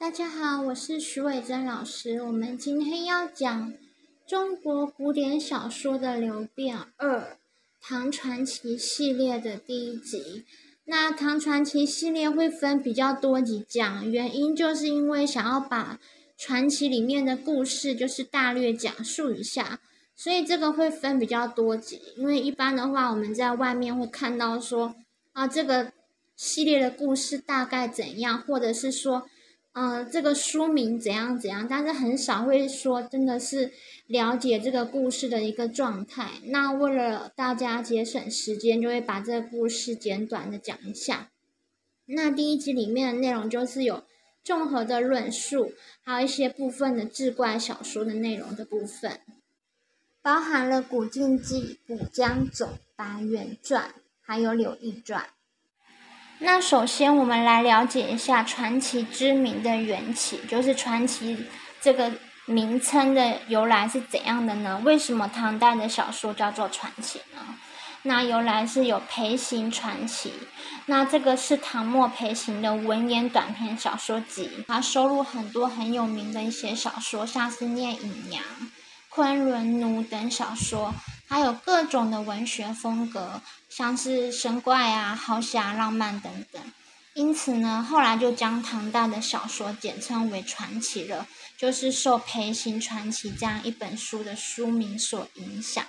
大家好，我是徐伟珍老师。我们今天要讲中国古典小说的流变二——唐传奇系列的第一集。那唐传奇系列会分比较多集讲，原因就是因为想要把传奇里面的故事就是大略讲述一下，所以这个会分比较多集。因为一般的话，我们在外面会看到说啊，这个系列的故事大概怎样，或者是说。嗯，这个书名怎样怎样，但是很少会说真的是了解这个故事的一个状态。那为了大家节省时间，就会把这个故事简短的讲一下。那第一集里面的内容就是有综合的论述，还有一些部分的志怪小说的内容的部分，包含了《古镜记》《古江总》《白猿传》，还有《柳毅传》。那首先，我们来了解一下传奇之名的缘起，就是传奇这个名称的由来是怎样的呢？为什么唐代的小说叫做传奇呢？那由来是有裴行传奇，那这个是唐末裴行的文言短篇小说集，它收录很多很有名的一些小说，像是《聂隐娘》《昆仑奴》等小说。还有各种的文学风格，像是神怪啊、豪侠、浪漫等等。因此呢，后来就将唐代的小说简称为传奇了，就是受《裴行传奇》这样一本书的书名所影响。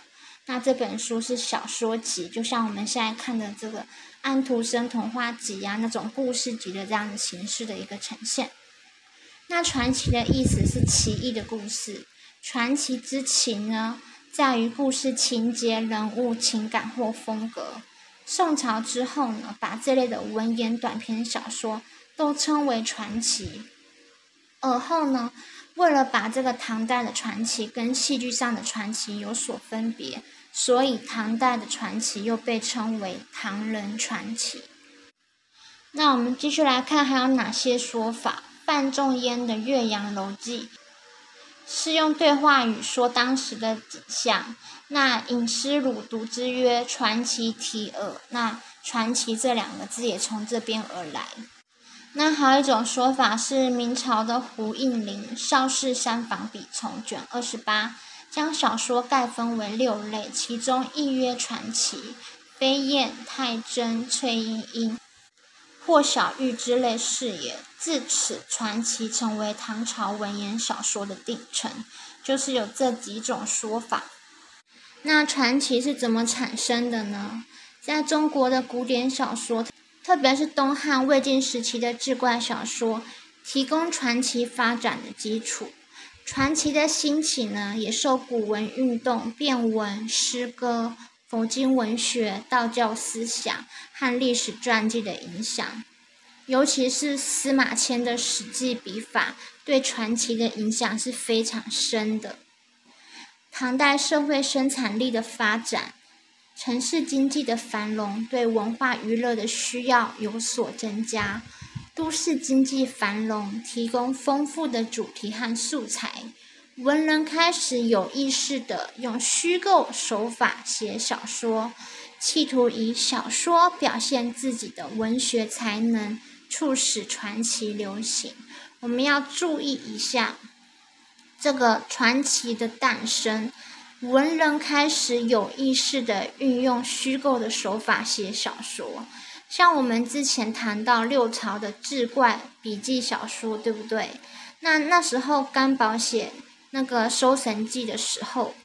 那这本书是小说集，就像我们现在看的这个《安徒生童话集》呀那种故事集的这样的形式的一个呈现。那传奇的意思是奇异的故事，传奇之情呢？在于故事情节、人物情感或风格。宋朝之后呢，把这类的文言短篇小说都称为传奇。而后呢，为了把这个唐代的传奇跟戏剧上的传奇有所分别，所以唐代的传奇又被称为唐人传奇。那我们继续来看还有哪些说法？范仲淹的《岳阳楼记》。是用对话语说当时的景象。那隐师鲁读之曰：“传奇体耳。”那“传奇”这两个字也从这边而来。那还有一种说法是明朝的胡应麟《邵氏三房笔丛》卷二十八，将小说概分为六类，其中一曰传奇，飞燕、太真、翠莺莺。或小玉之类是也。自此，传奇成为唐朝文言小说的定称，就是有这几种说法。那传奇是怎么产生的呢？在中国的古典小说，特别是东汉、魏晋时期的志怪小说，提供传奇发展的基础。传奇的兴起呢，也受古文运动、变文、诗歌。佛经文学、道教思想和历史传记的影响，尤其是司马迁的史记笔法，对传奇的影响是非常深的。唐代社会生产力的发展，城市经济的繁荣，对文化娱乐的需要有所增加。都市经济繁荣，提供丰富的主题和素材。文人开始有意识地用虚构手法写小说，企图以小说表现自己的文学才能，促使传奇流行。我们要注意一下这个传奇的诞生，文人开始有意识地运用虚构的手法写小说，像我们之前谈到六朝的志怪笔记小说，对不对？那那时候甘宝写。那个《收神记》的时候，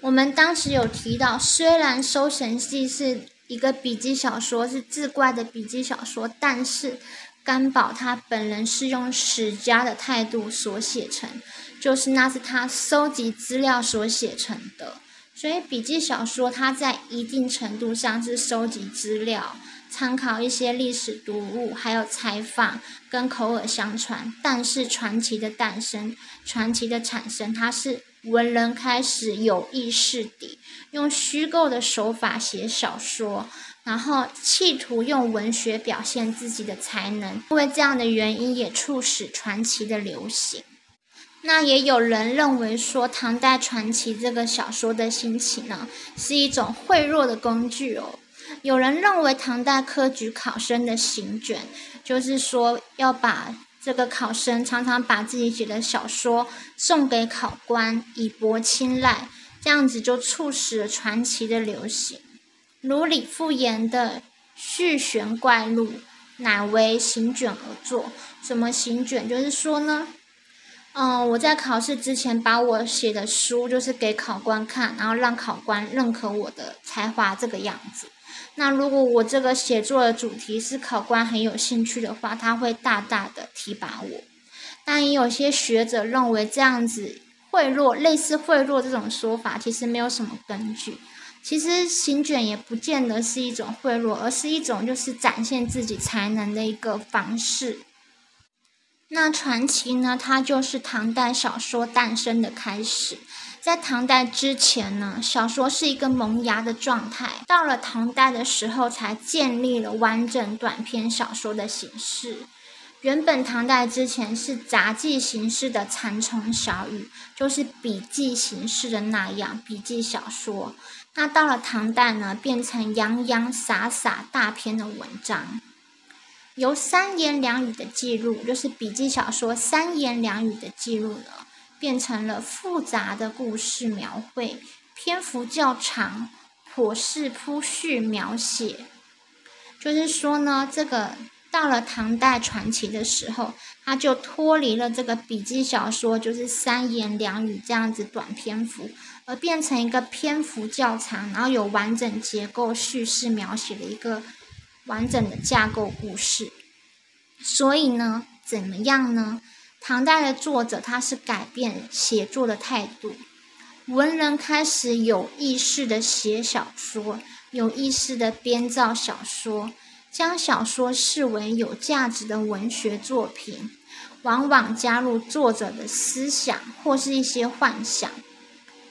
我们当时有提到，虽然《收神记》是一个笔记小说，是志怪的笔记小说，但是甘宝他本人是用史家的态度所写成，就是那是他收集资料所写成的。所以笔记小说它在一定程度上是收集资料。参考一些历史读物，还有采访跟口耳相传。但是传奇的诞生、传奇的产生，它是文人开始有意识地用虚构的手法写小说，然后企图用文学表现自己的才能。因为这样的原因，也促使传奇的流行。那也有人认为说，唐代传奇这个小说的兴起呢，是一种贿赂的工具哦。有人认为唐代科举考生的行卷，就是说要把这个考生常常把自己写的小说送给考官以博青睐，这样子就促使了传奇的流行。如李复言的《续玄怪录》，乃为行卷而作。什么行卷？就是说呢，嗯，我在考试之前把我写的书就是给考官看，然后让考官认可我的才华这个样子。那如果我这个写作的主题是考官很有兴趣的话，他会大大的提拔我。但也有些学者认为这样子贿赂，类似贿赂这种说法，其实没有什么根据。其实行卷也不见得是一种贿赂，而是一种就是展现自己才能的一个方式。那传奇呢，它就是唐代小说诞生的开始。在唐代之前呢，小说是一个萌芽的状态。到了唐代的时候，才建立了完整短篇小说的形式。原本唐代之前是杂记形式的蚕虫小语，就是笔记形式的那样笔记小说。那到了唐代呢，变成洋洋洒洒大篇的文章，由三言两语的记录，就是笔记小说三言两语的记录了。变成了复杂的故事描绘，篇幅较长，颇是铺叙描写。就是说呢，这个到了唐代传奇的时候，它就脱离了这个笔记小说，就是三言两语这样子短篇幅，而变成一个篇幅较长，然后有完整结构叙事描写的一个完整的架构故事。所以呢，怎么样呢？唐代的作者，他是改变写作的态度，文人开始有意识的写小说，有意识的编造小说，将小说视为有价值的文学作品，往往加入作者的思想或是一些幻想，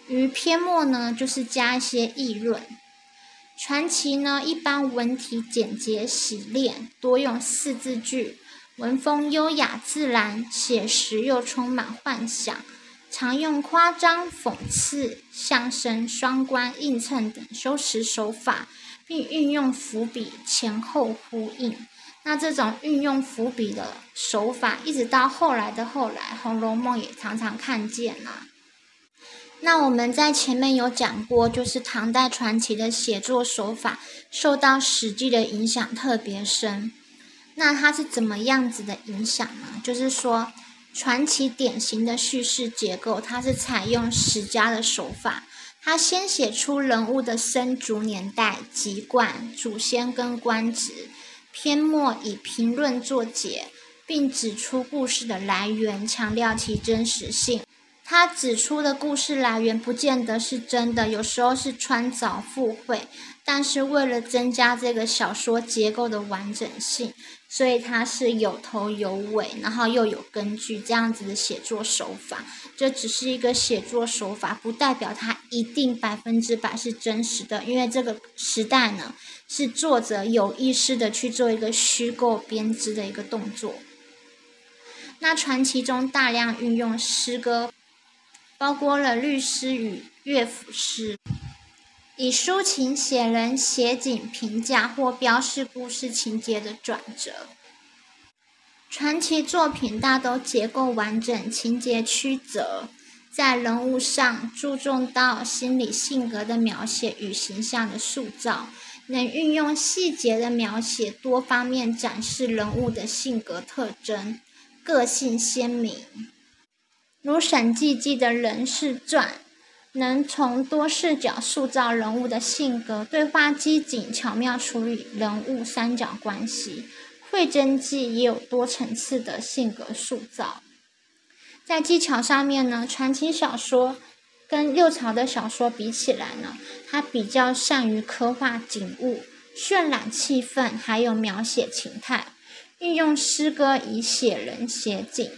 于篇末呢，就是加一些议论。传奇呢，一般文体简洁洗练，多用四字句。文风优雅自然，写实又充满幻想，常用夸张、讽刺、相声、双关、映衬等修辞手法，并运用伏笔前后呼应。那这种运用伏笔的手法，一直到后来的后来，《红楼梦》也常常看见啦。那我们在前面有讲过，就是唐代传奇的写作手法受到《史记》的影响特别深。那它是怎么样子的影响呢？就是说，传奇典型的叙事结构，它是采用史家的手法，它先写出人物的生卒年代、籍贯、祖先跟官职，篇末以评论作结，并指出故事的来源，强调其真实性。他指出的故事来源不见得是真的，有时候是穿凿附会，但是为了增加这个小说结构的完整性。所以它是有头有尾，然后又有根据这样子的写作手法。这只是一个写作手法，不代表它一定百分之百是真实的。因为这个时代呢，是作者有意识的去做一个虚构编织的一个动作。那传奇中大量运用诗歌，包括了律诗与乐府诗。以抒情写人、写景、评价或标示故事情节的转折。传奇作品大都结构完整，情节曲折，在人物上注重到心理性格的描写与形象的塑造，能运用细节的描写，多方面展示人物的性格特征，个性鲜明。如沈记记的人事传。能从多视角塑造人物的性格，对话机警，巧妙处理人物三角关系。慧真记也有多层次的性格塑造。在技巧上面呢，传奇小说跟六朝的小说比起来呢，它比较善于刻画景物、渲染气氛，还有描写情态，运用诗歌以写人写景。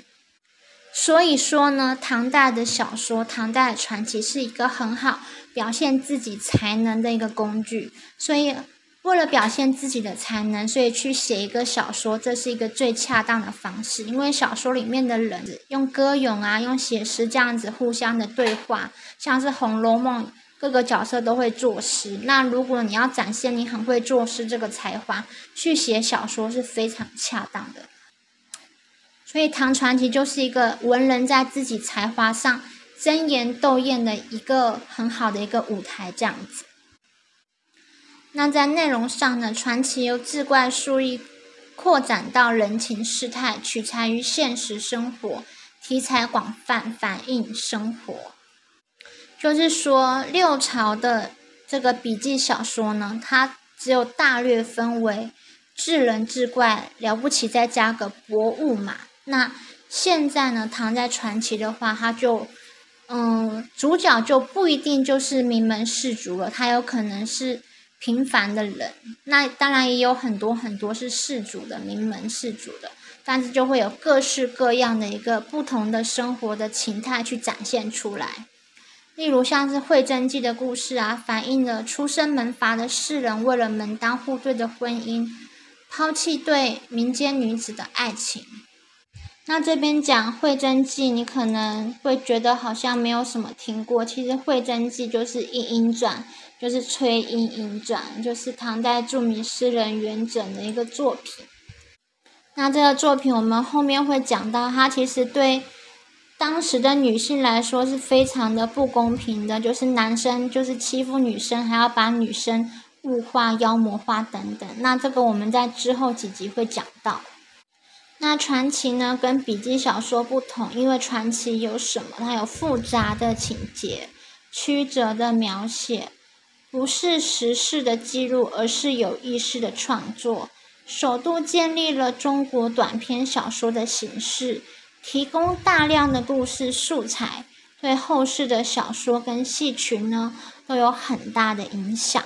所以说呢，唐代的小说、唐代的传奇是一个很好表现自己才能的一个工具。所以，为了表现自己的才能，所以去写一个小说，这是一个最恰当的方式。因为小说里面的人用歌咏啊，用写诗这样子互相的对话，像是《红楼梦》，各个角色都会作诗。那如果你要展现你很会作诗这个才华，去写小说是非常恰当的。所以唐传奇就是一个文人在自己才华上争妍斗艳的一个很好的一个舞台，这样子。那在内容上呢，传奇由志怪树意扩展到人情世态，取材于现实生活，题材广泛，反映生活。就是说，六朝的这个笔记小说呢，它只有大略分为智人志怪了不起，再加个博物嘛。那现在呢，唐代传奇的话，它就，嗯，主角就不一定就是名门士族了，他有可能是平凡的人。那当然也有很多很多是士族的名门士族的，但是就会有各式各样的一个不同的生活的情态去展现出来。例如像是惠贞记的故事啊，反映了出身门阀的士人为了门当户对的婚姻，抛弃对民间女子的爱情。那这边讲会真记，你可能会觉得好像没有什么听过。其实会真记就是《莺莺传》，就是《崔莺莺传》，就是唐代著名诗人元稹的一个作品。那这个作品我们后面会讲到，它其实对当时的女性来说是非常的不公平的，就是男生就是欺负女生，还要把女生物化、妖魔化等等。那这个我们在之后几集会讲到。那传奇呢，跟笔记小说不同，因为传奇有什么？它有复杂的情节、曲折的描写，不是时事的记录，而是有意识的创作，首度建立了中国短篇小说的形式，提供大量的故事素材，对后世的小说跟戏曲呢，都有很大的影响。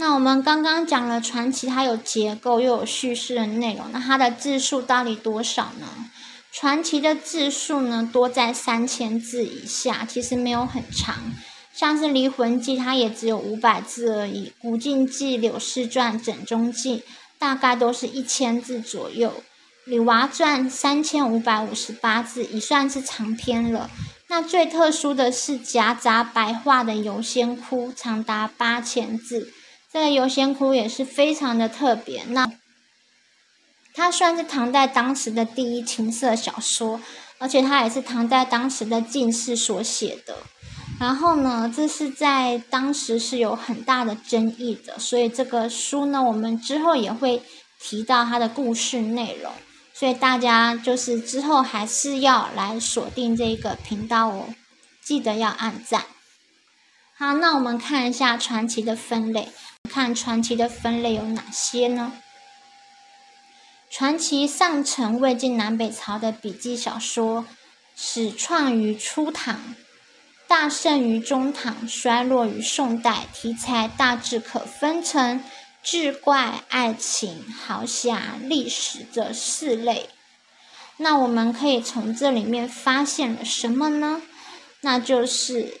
那我们刚刚讲了传奇，它有结构又有叙事的内容。那它的字数到底多少呢？传奇的字数呢，多在三千字以下，其实没有很长。像是《离魂记》，它也只有五百字而已，《古镜记》《柳氏传》《枕中记》大概都是一千字左右，《李娃传》三千五百五十八字，已算是长篇了。那最特殊的是夹杂白话的《游仙窟》，长达八千字。这个《游仙窟》也是非常的特别，那它算是唐代当时的第一情色小说，而且它也是唐代当时的进士所写的。然后呢，这是在当时是有很大的争议的，所以这个书呢，我们之后也会提到它的故事内容，所以大家就是之后还是要来锁定这个频道哦，记得要按赞。好，那我们看一下传奇的分类。看传奇的分类有哪些呢？传奇上承魏晋南北朝的笔记小说，始创于初唐，大盛于中唐，衰落于宋代。题材大致可分成志怪、爱情、豪侠、历史这四类。那我们可以从这里面发现了什么呢？那就是。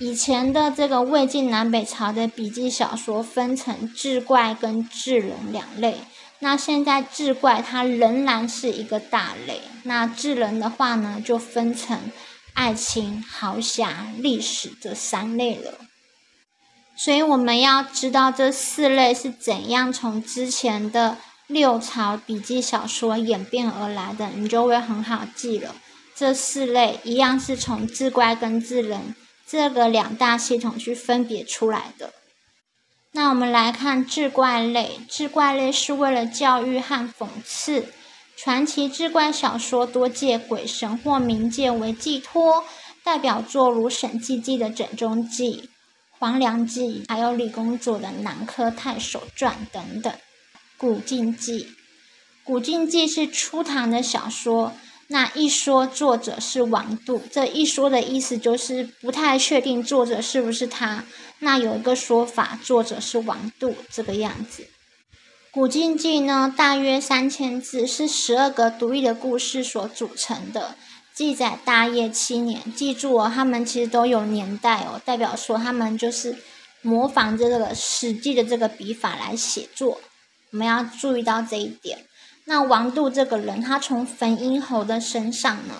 以前的这个魏晋南北朝的笔记小说分成志怪跟志人两类，那现在志怪它仍然是一个大类，那志人的话呢就分成爱情、豪侠、历史这三类了。所以我们要知道这四类是怎样从之前的六朝笔记小说演变而来的，你就会很好记了。这四类一样是从志怪跟志人。这个两大系统去分别出来的。那我们来看志怪类，志怪类是为了教育和讽刺，传奇志怪小说多借鬼神或冥界为寄托，代表作如沈记记的《枕中记》、黄粱记，还有李公主的《南柯太守传》等等。古镜记，古镜记是初唐的小说。那一说作者是王度，这一说的意思就是不太确定作者是不是他。那有一个说法，作者是王度这个样子。古镜记呢，大约三千字，是十二个独立的故事所组成的，记载大业七年。记住哦，他们其实都有年代哦，代表说他们就是模仿着这个《史记》的这个笔法来写作，我们要注意到这一点。那王度这个人，他从汾阴侯的身上呢，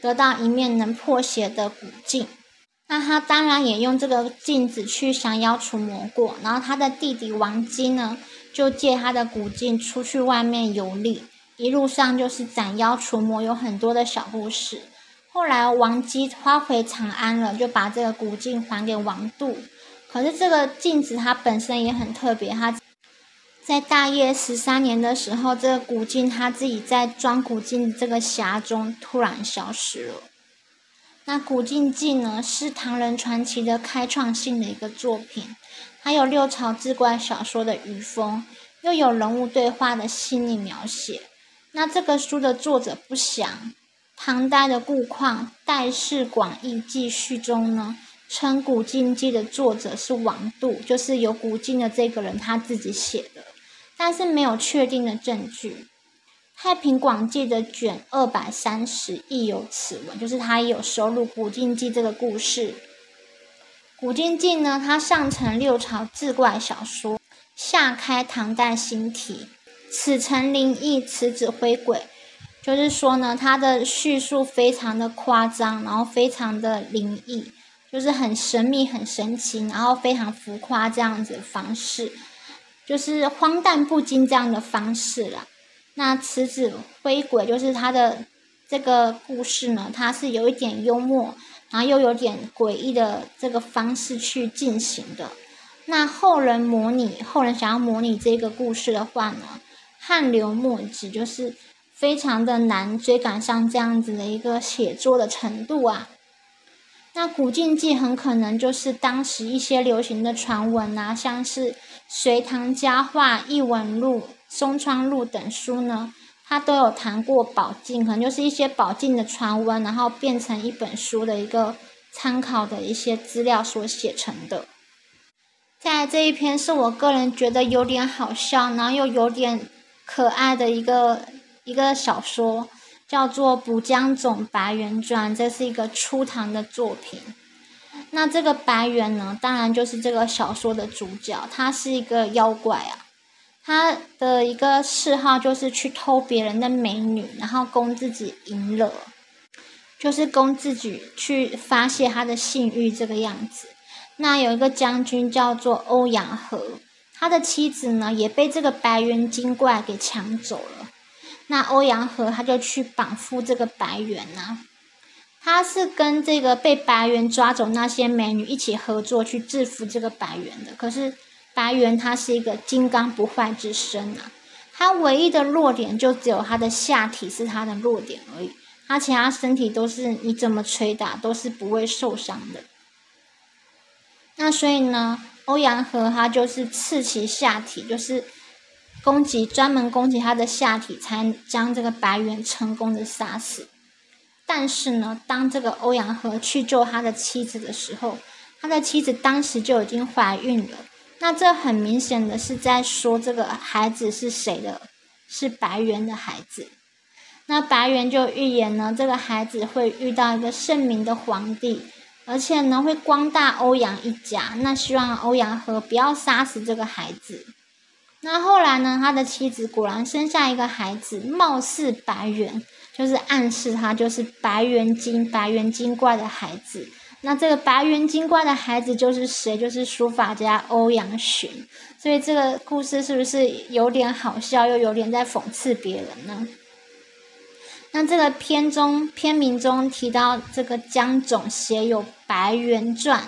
得到一面能破邪的古镜。那他当然也用这个镜子去降妖除魔过。然后他的弟弟王姬呢，就借他的古镜出去外面游历，一路上就是斩妖除魔，有很多的小故事。后来王姬花回长安了，就把这个古镜还给王杜。可是这个镜子它本身也很特别，它在大业十三年的时候，这个古镜它自己在装古镜这个匣中突然消失了。那《古镜记》呢，是唐人传奇的开创性的一个作品，它有六朝志怪小说的余风，又有人物对话的细腻描写。那这个书的作者不详。唐代的顾况《代世广义记序》中呢，称《古镜记》的作者是王杜，就是有古镜的这个人他自己写的，但是没有确定的证据。《太平广记》的卷二百三十亦有此文，就是他也有收录《古今记》这个故事。《古今记》呢，它上承六朝志怪小说，下开唐代新体，此成灵异，此指灰鬼。就是说呢，它的叙述非常的夸张，然后非常的灵异，就是很神秘、很神奇，然后非常浮夸这样子的方式，就是荒诞不经这样的方式啦。那此子灰鬼就是他的这个故事呢，它是有一点幽默，然后又有点诡异的这个方式去进行的。那后人模拟，后人想要模拟这个故事的话呢，汗流墨迹，就是。非常的难追赶上这样子的一个写作的程度啊。那《古镜记》很可能就是当时一些流行的传闻啊，像是《隋唐佳话》《艺文录》《松窗录》等书呢，它都有谈过宝镜，可能就是一些宝镜的传闻，然后变成一本书的一个参考的一些资料所写成的。在这一篇是我个人觉得有点好笑，然后又有点可爱的一个。一个小说叫做《补江总白猿传》，这是一个初唐的作品。那这个白猿呢，当然就是这个小说的主角，他是一个妖怪啊。他的一个嗜好就是去偷别人的美女，然后供自己淫乐，就是供自己去发泄他的性欲这个样子。那有一个将军叫做欧阳和，他的妻子呢也被这个白猿精怪给抢走了。那欧阳和他就去绑缚这个白猿呐，他是跟这个被白猿抓走那些美女一起合作去制服这个白猿的。可是白猿他是一个金刚不坏之身啊，他唯一的弱点就只有他的下体是他的弱点而已，他其他身体都是你怎么捶打都是不会受伤的。那所以呢，欧阳和他就是刺其下体，就是。攻击专门攻击他的下体，才将这个白猿成功的杀死。但是呢，当这个欧阳和去救他的妻子的时候，他的妻子当时就已经怀孕了。那这很明显的是在说这个孩子是谁的？是白猿的孩子。那白猿就预言呢，这个孩子会遇到一个圣明的皇帝，而且呢会光大欧阳一家。那希望欧阳和不要杀死这个孩子。那后来呢？他的妻子果然生下一个孩子，貌似白猿，就是暗示他就是白猿精、白猿精怪的孩子。那这个白猿精怪的孩子就是谁？就是书法家欧阳询。所以这个故事是不是有点好笑，又有点在讽刺别人呢？那这个篇中篇名中提到这个江总写有《白猿传》，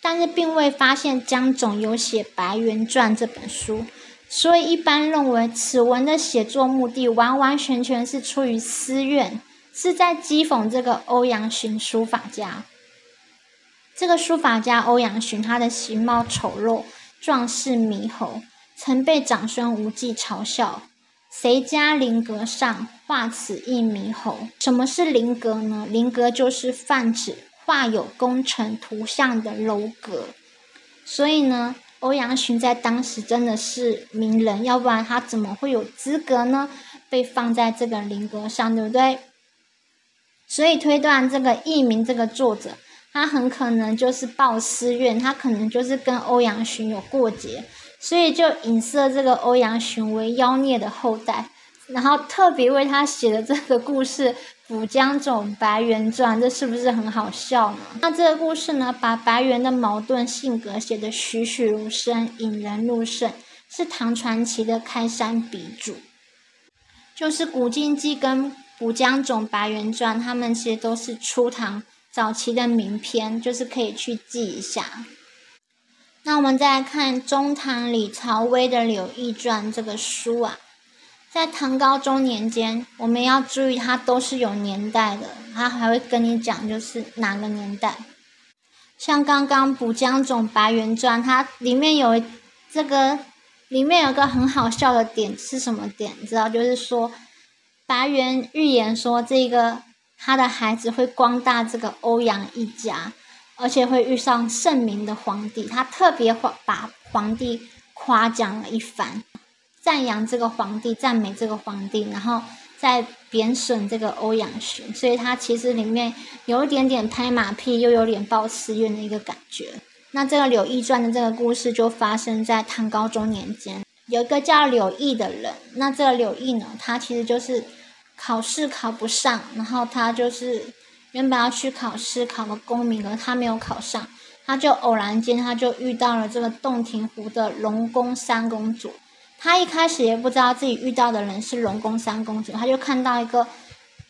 但是并未发现江总有写《白猿传》这本书。所以一般认为，此文的写作目的完完全全是出于私怨，是在讥讽这个欧阳询书法家。这个书法家欧阳询，他的形貌丑陋，状似猕猴，曾被长孙无忌嘲笑：“谁家灵阁上画此一猕猴？”什么是灵阁呢？灵阁就是泛指画有工程图像的楼阁。所以呢？欧阳询在当时真的是名人，要不然他怎么会有资格呢？被放在这个灵格上，对不对？所以推断这个佚名这个作者，他很可能就是报私怨，他可能就是跟欧阳询有过节，所以就影射这个欧阳询为妖孽的后代。然后特别为他写的这个故事《浦江总白猿传》，这是不是很好笑呢？那这个故事呢，把白猿的矛盾性格写得栩栩如生，引人入胜，是唐传奇的开山鼻祖。就是《古今记》跟《补江总白猿传》，他们其实都是初唐早期的名篇，就是可以去记一下。那我们再来看中唐李朝威的《柳毅传》这个书啊，在唐高宗年间，我们要注意它都是有年代的，它还会跟你讲就是哪个年代。像刚刚《补江总白猿传》，它里面有这个，里面有个很好笑的点是什么点？你知道，就是说白猿预言说这个他的孩子会光大这个欧阳一家，而且会遇上圣明的皇帝。他特别把皇帝夸奖了一番，赞扬这个皇帝，赞美这个皇帝，然后。再贬损这个欧阳询，所以他其实里面有一点点拍马屁，又有点报私怨的一个感觉。那这个柳毅传的这个故事就发生在唐高宗年间，有一个叫柳毅的人。那这个柳毅呢，他其实就是考试考不上，然后他就是原本要去考试考个功名，可是他没有考上，他就偶然间他就遇到了这个洞庭湖的龙宫三公主。他一开始也不知道自己遇到的人是龙宫三公主，他就看到一个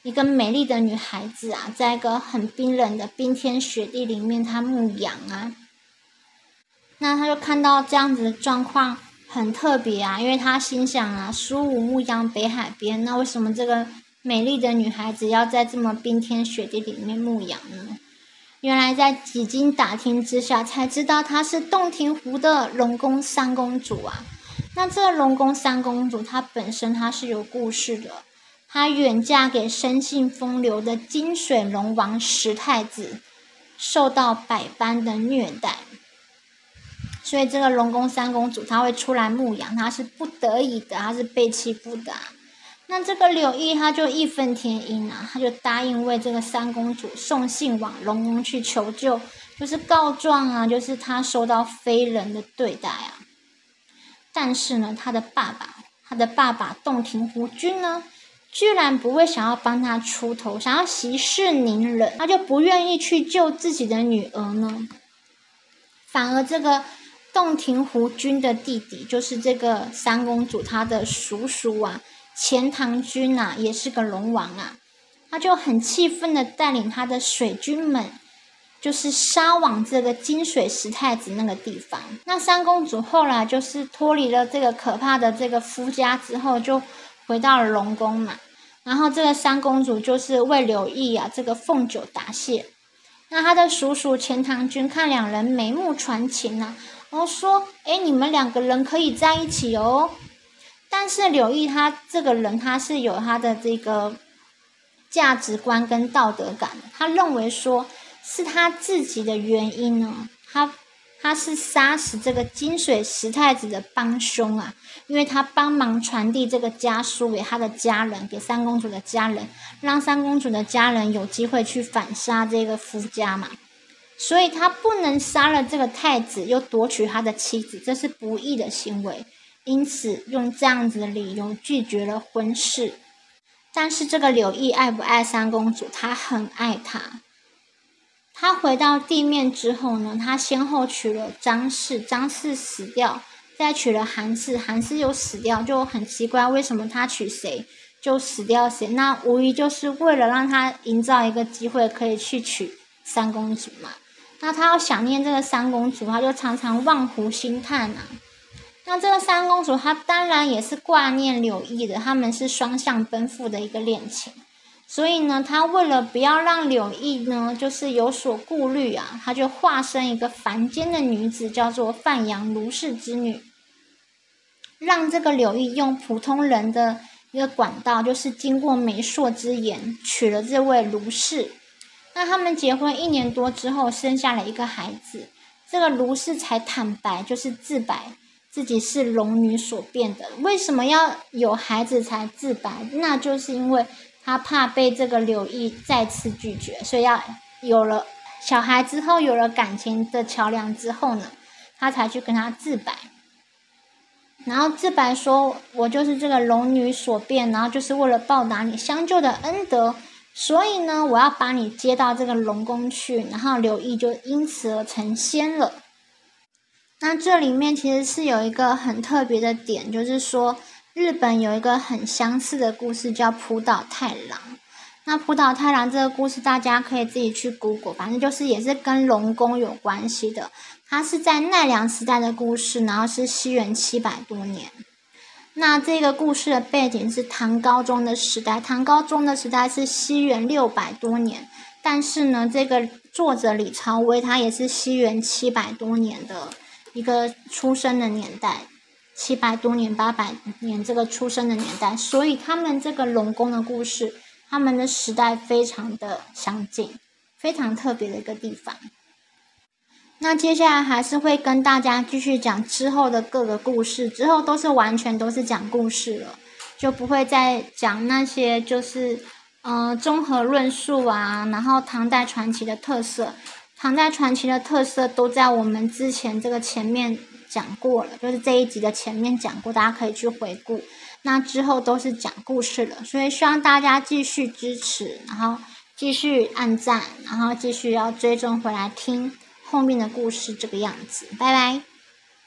一个美丽的女孩子啊，在一个很冰冷的冰天雪地里面，她牧羊啊。那他就看到这样子的状况很特别啊，因为他心想啊，苏武牧羊北海边，那为什么这个美丽的女孩子要在这么冰天雪地里面牧羊呢？原来在几经打听之下，才知道她是洞庭湖的龙宫三公主啊。那这个龙宫三公主，她本身她是有故事的。她远嫁给生性风流的金水龙王石太子，受到百般的虐待。所以这个龙宫三公主，她会出来牧羊，她是不得已的，她是被欺负的。那这个柳毅，他就义愤填膺啊，他就答应为这个三公主送信往龙宫去求救，就是告状啊，就是他受到非人的对待。但是呢，他的爸爸，他的爸爸洞庭湖君呢，居然不会想要帮他出头，想要息事宁人，他就不愿意去救自己的女儿呢。反而这个洞庭湖君的弟弟，就是这个三公主她的叔叔啊，钱塘君呐，也是个龙王啊，他就很气愤的带领他的水军们。就是杀往这个金水石太子那个地方。那三公主后来就是脱离了这个可怕的这个夫家之后，就回到了龙宫嘛。然后这个三公主就是为柳毅啊这个奉酒答谢。那他的叔叔钱塘君看两人眉目传情呐，然后说：“哎，你们两个人可以在一起哦。”但是柳毅他这个人他是有他的这个价值观跟道德感，他认为说。是他自己的原因呢？他他是杀死这个金水石太子的帮凶啊，因为他帮忙传递这个家书给他的家人，给三公主的家人，让三公主的家人有机会去反杀这个夫家嘛。所以他不能杀了这个太子，又夺取他的妻子，这是不义的行为。因此用这样子的理由拒绝了婚事。但是这个柳毅爱不爱三公主？他很爱她。他回到地面之后呢，他先后娶了张氏，张氏死掉，再娶了韩氏，韩氏又死掉，就很奇怪，为什么他娶谁就死掉谁？那无疑就是为了让他营造一个机会，可以去娶三公主嘛。那他要想念这个三公主，他就常常望湖兴叹啊。那这个三公主，她当然也是挂念柳毅的，他们是双向奔赴的一个恋情。所以呢，他为了不要让柳毅呢，就是有所顾虑啊，他就化身一个凡间的女子，叫做范阳卢氏之女，让这个柳毅用普通人的一个管道，就是经过媒妁之言，娶了这位卢氏。那他们结婚一年多之后，生下了一个孩子，这个卢氏才坦白，就是自白自己是龙女所变的。为什么要有孩子才自白？那就是因为。他怕被这个柳毅再次拒绝，所以要有了小孩之后，有了感情的桥梁之后呢，他才去跟他自白。然后自白说：“我就是这个龙女所变，然后就是为了报答你相救的恩德，所以呢，我要把你接到这个龙宫去。”然后柳毅就因此而成仙了。那这里面其实是有一个很特别的点，就是说。日本有一个很相似的故事，叫浦岛太郎。那浦岛太郎这个故事，大家可以自己去 Google，反正就是也是跟龙宫有关系的。它是在奈良时代的故事，然后是西元七百多年。那这个故事的背景是唐高宗的时代，唐高宗的时代是西元六百多年。但是呢，这个作者李朝威他也是西元七百多年的一个出生的年代，七百多年、八百年这个出生的年代，所以他们这个龙宫的故事。他们的时代非常的相近，非常特别的一个地方。那接下来还是会跟大家继续讲之后的各个故事，之后都是完全都是讲故事了，就不会再讲那些就是呃综合论述啊，然后唐代传奇的特色，唐代传奇的特色都在我们之前这个前面讲过了，就是这一集的前面讲过，大家可以去回顾。那之后都是讲故事了，所以希望大家继续支持，然后继续按赞，然后继续要追踪回来听后面的故事，这个样子，拜拜。